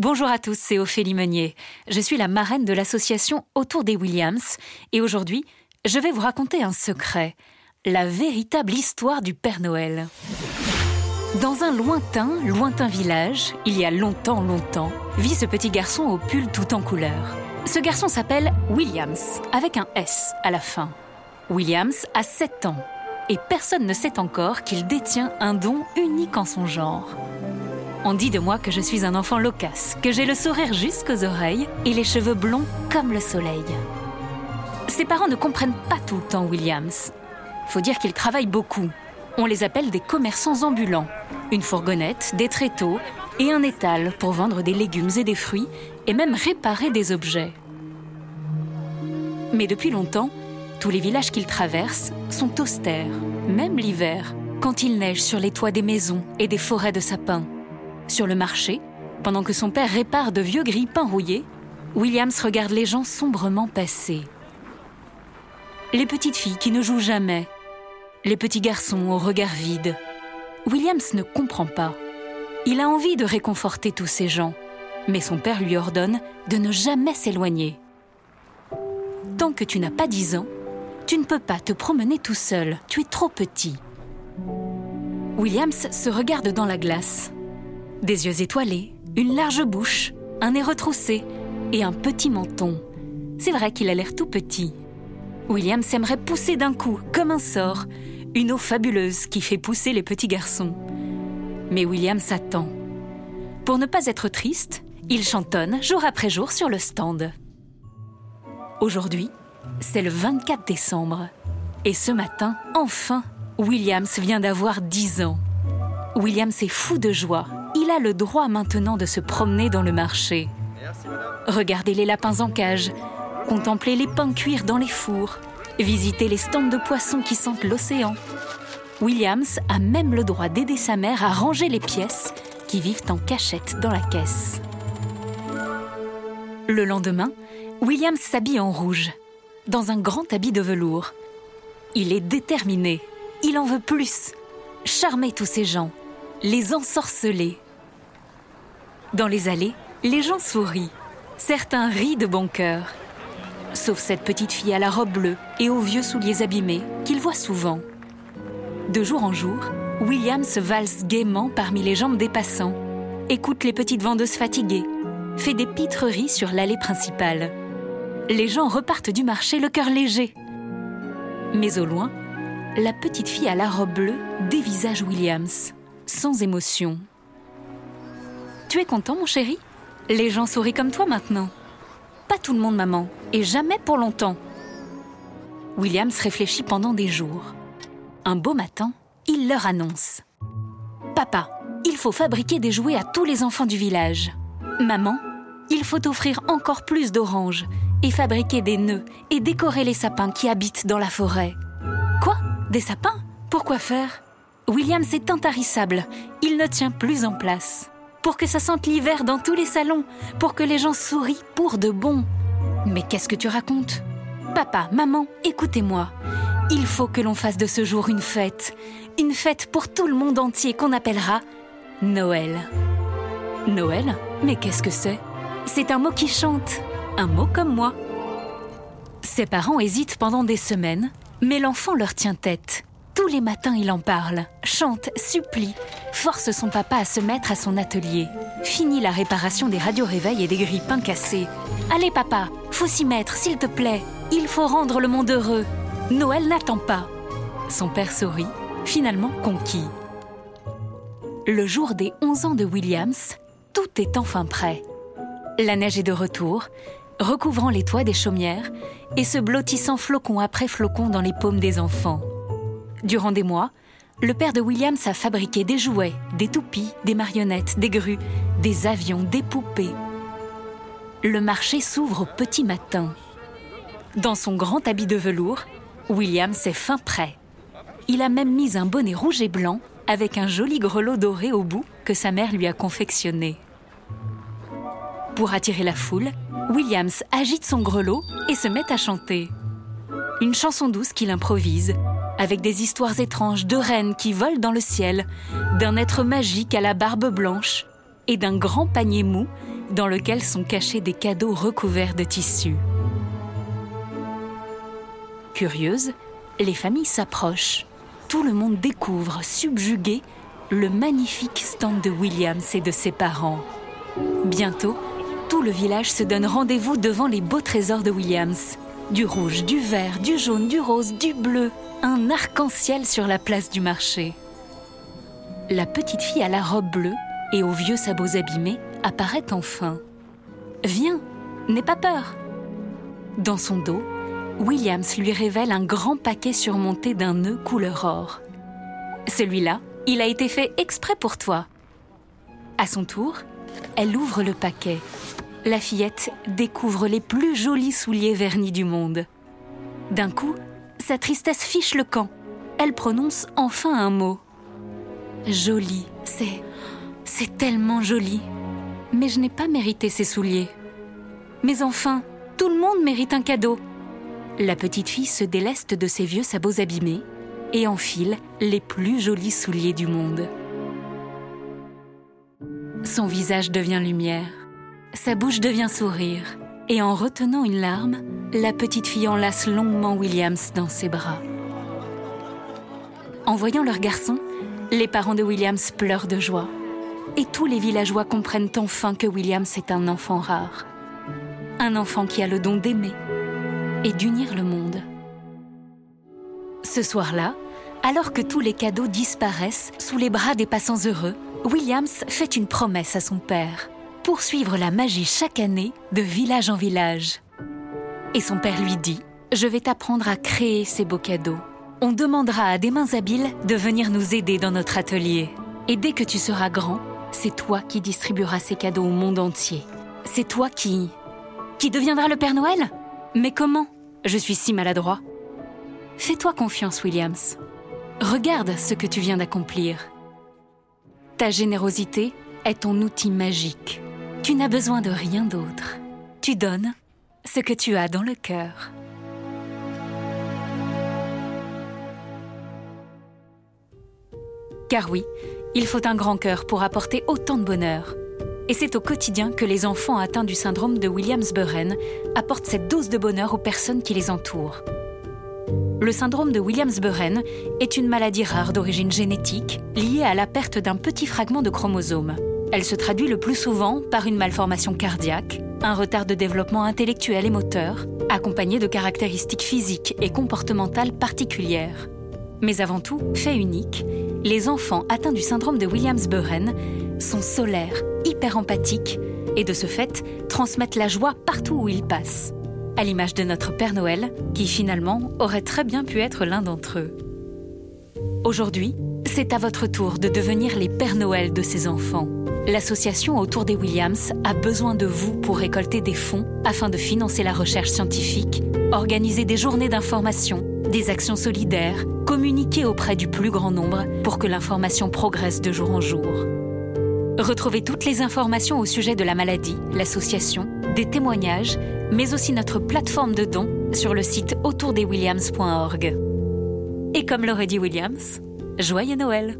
Bonjour à tous, c'est Ophélie Meunier. Je suis la marraine de l'association Autour des Williams et aujourd'hui, je vais vous raconter un secret, la véritable histoire du Père Noël. Dans un lointain, lointain village, il y a longtemps, longtemps, vit ce petit garçon au pull tout en couleur. Ce garçon s'appelle Williams, avec un S à la fin. Williams a 7 ans et personne ne sait encore qu'il détient un don unique en son genre. On dit de moi que je suis un enfant loquace, que j'ai le sourire jusqu'aux oreilles et les cheveux blonds comme le soleil. Ses parents ne comprennent pas tout le temps Williams. Faut dire qu'ils travaillent beaucoup. On les appelle des commerçants ambulants. Une fourgonnette, des tréteaux et un étal pour vendre des légumes et des fruits et même réparer des objets. Mais depuis longtemps, tous les villages qu'ils traversent sont austères, même l'hiver, quand il neige sur les toits des maisons et des forêts de sapins. Sur le marché, pendant que son père répare de vieux grille-pains rouillés, Williams regarde les gens sombrement passer. Les petites filles qui ne jouent jamais, les petits garçons au regard vide. Williams ne comprend pas. Il a envie de réconforter tous ces gens, mais son père lui ordonne de ne jamais s'éloigner. Tant que tu n'as pas dix ans, tu ne peux pas te promener tout seul, tu es trop petit. Williams se regarde dans la glace. Des yeux étoilés, une large bouche, un nez retroussé et un petit menton. C'est vrai qu'il a l'air tout petit. William aimerait pousser d'un coup, comme un sort, une eau fabuleuse qui fait pousser les petits garçons. Mais William s'attend. Pour ne pas être triste, il chantonne jour après jour sur le stand. Aujourd'hui, c'est le 24 décembre. Et ce matin, enfin, Williams vient d'avoir 10 ans. Williams est fou de joie il a le droit maintenant de se promener dans le marché. Regarder les lapins en cage, contempler les pains cuire dans les fours, visiter les stands de poissons qui sentent l'océan. Williams a même le droit d'aider sa mère à ranger les pièces qui vivent en cachette dans la caisse. Le lendemain, Williams s'habille en rouge, dans un grand habit de velours. Il est déterminé, il en veut plus, charmer tous ces gens, les ensorceler. Dans les allées, les gens sourient. Certains rient de bon cœur. Sauf cette petite fille à la robe bleue et aux vieux souliers abîmés qu'il voit souvent. De jour en jour, William se valse gaiement parmi les jambes des passants, écoute les petites vendeuses fatiguées, fait des pitreries sur l'allée principale. Les gens repartent du marché le cœur léger. Mais au loin, la petite fille à la robe bleue dévisage Williams sans émotion. Tu es content, mon chéri? Les gens sourient comme toi maintenant. Pas tout le monde, maman, et jamais pour longtemps. Williams réfléchit pendant des jours. Un beau matin, il leur annonce Papa, il faut fabriquer des jouets à tous les enfants du village. Maman, il faut offrir encore plus d'oranges et fabriquer des nœuds et décorer les sapins qui habitent dans la forêt. Quoi? Des sapins? Pourquoi faire? William est intarissable. Il ne tient plus en place. Pour que ça sente l'hiver dans tous les salons, pour que les gens sourient pour de bon. Mais qu'est-ce que tu racontes? Papa, maman, écoutez-moi. Il faut que l'on fasse de ce jour une fête. Une fête pour tout le monde entier qu'on appellera Noël. Noël? Mais qu'est-ce que c'est? C'est un mot qui chante. Un mot comme moi. Ses parents hésitent pendant des semaines, mais l'enfant leur tient tête. Tous les matins, il en parle, chante, supplie, force son papa à se mettre à son atelier. Finit la réparation des radios-réveils et des grippins cassés. Allez, papa, faut s'y mettre, s'il te plaît. Il faut rendre le monde heureux. Noël n'attend pas. Son père sourit, finalement conquis. Le jour des 11 ans de Williams, tout est enfin prêt. La neige est de retour, recouvrant les toits des chaumières et se blottissant flocon après flocon dans les paumes des enfants. Durant des mois, le père de Williams a fabriqué des jouets, des toupies, des marionnettes, des grues, des avions, des poupées. Le marché s'ouvre au petit matin. Dans son grand habit de velours, Williams est fin prêt. Il a même mis un bonnet rouge et blanc avec un joli grelot doré au bout que sa mère lui a confectionné. Pour attirer la foule, Williams agite son grelot et se met à chanter. Une chanson douce qu'il improvise avec des histoires étranges de reines qui volent dans le ciel, d'un être magique à la barbe blanche et d'un grand panier mou dans lequel sont cachés des cadeaux recouverts de tissu. Curieuses, les familles s'approchent. Tout le monde découvre, subjugué, le magnifique stand de Williams et de ses parents. Bientôt, tout le village se donne rendez-vous devant les beaux trésors de Williams. Du rouge, du vert, du jaune, du rose, du bleu, un arc-en-ciel sur la place du marché. La petite fille à la robe bleue et aux vieux sabots abîmés apparaît enfin. Viens, n'aie pas peur. Dans son dos, Williams lui révèle un grand paquet surmonté d'un nœud couleur or. Celui-là, il a été fait exprès pour toi. À son tour, elle ouvre le paquet. La fillette découvre les plus jolis souliers vernis du monde. D'un coup, sa tristesse fiche le camp. Elle prononce enfin un mot. Joli, c'est. c'est tellement joli. Mais je n'ai pas mérité ces souliers. Mais enfin, tout le monde mérite un cadeau. La petite fille se déleste de ses vieux sabots abîmés et enfile les plus jolis souliers du monde. Son visage devient lumière, sa bouche devient sourire, et en retenant une larme, la petite fille enlace longuement Williams dans ses bras. En voyant leur garçon, les parents de Williams pleurent de joie. Et tous les villageois comprennent enfin que Williams est un enfant rare. Un enfant qui a le don d'aimer et d'unir le monde. Ce soir-là, alors que tous les cadeaux disparaissent sous les bras des passants heureux, Williams fait une promesse à son père poursuivre la magie chaque année de village en village. Et son père lui dit Je vais t'apprendre à créer ces beaux cadeaux. On demandera à des mains habiles de venir nous aider dans notre atelier. Et dès que tu seras grand, c'est toi qui distribueras ces cadeaux au monde entier. C'est toi qui. qui deviendra le Père Noël Mais comment? Je suis si maladroit. Fais-toi confiance, Williams. Regarde ce que tu viens d'accomplir. Ta générosité est ton outil magique. Tu n'as besoin de rien d'autre. Tu donnes ce que tu as dans le cœur. Car oui, il faut un grand cœur pour apporter autant de bonheur. Et c'est au quotidien que les enfants atteints du syndrome de Williams-Burren apportent cette dose de bonheur aux personnes qui les entourent. Le syndrome de Williams-Burren est une maladie rare d'origine génétique liée à la perte d'un petit fragment de chromosome. Elle se traduit le plus souvent par une malformation cardiaque, un retard de développement intellectuel et moteur, accompagné de caractéristiques physiques et comportementales particulières. Mais avant tout, fait unique, les enfants atteints du syndrome de Williams-Burren sont solaires, hyper empathiques et de ce fait transmettent la joie partout où ils passent à l'image de notre Père Noël, qui finalement aurait très bien pu être l'un d'entre eux. Aujourd'hui, c'est à votre tour de devenir les Pères Noël de ces enfants. L'association autour des Williams a besoin de vous pour récolter des fonds afin de financer la recherche scientifique, organiser des journées d'information, des actions solidaires, communiquer auprès du plus grand nombre pour que l'information progresse de jour en jour. Retrouvez toutes les informations au sujet de la maladie, l'association, des témoignages mais aussi notre plateforme de dons sur le site autourdeswilliams.org. Et comme l'aurait dit Williams, joyeux Noël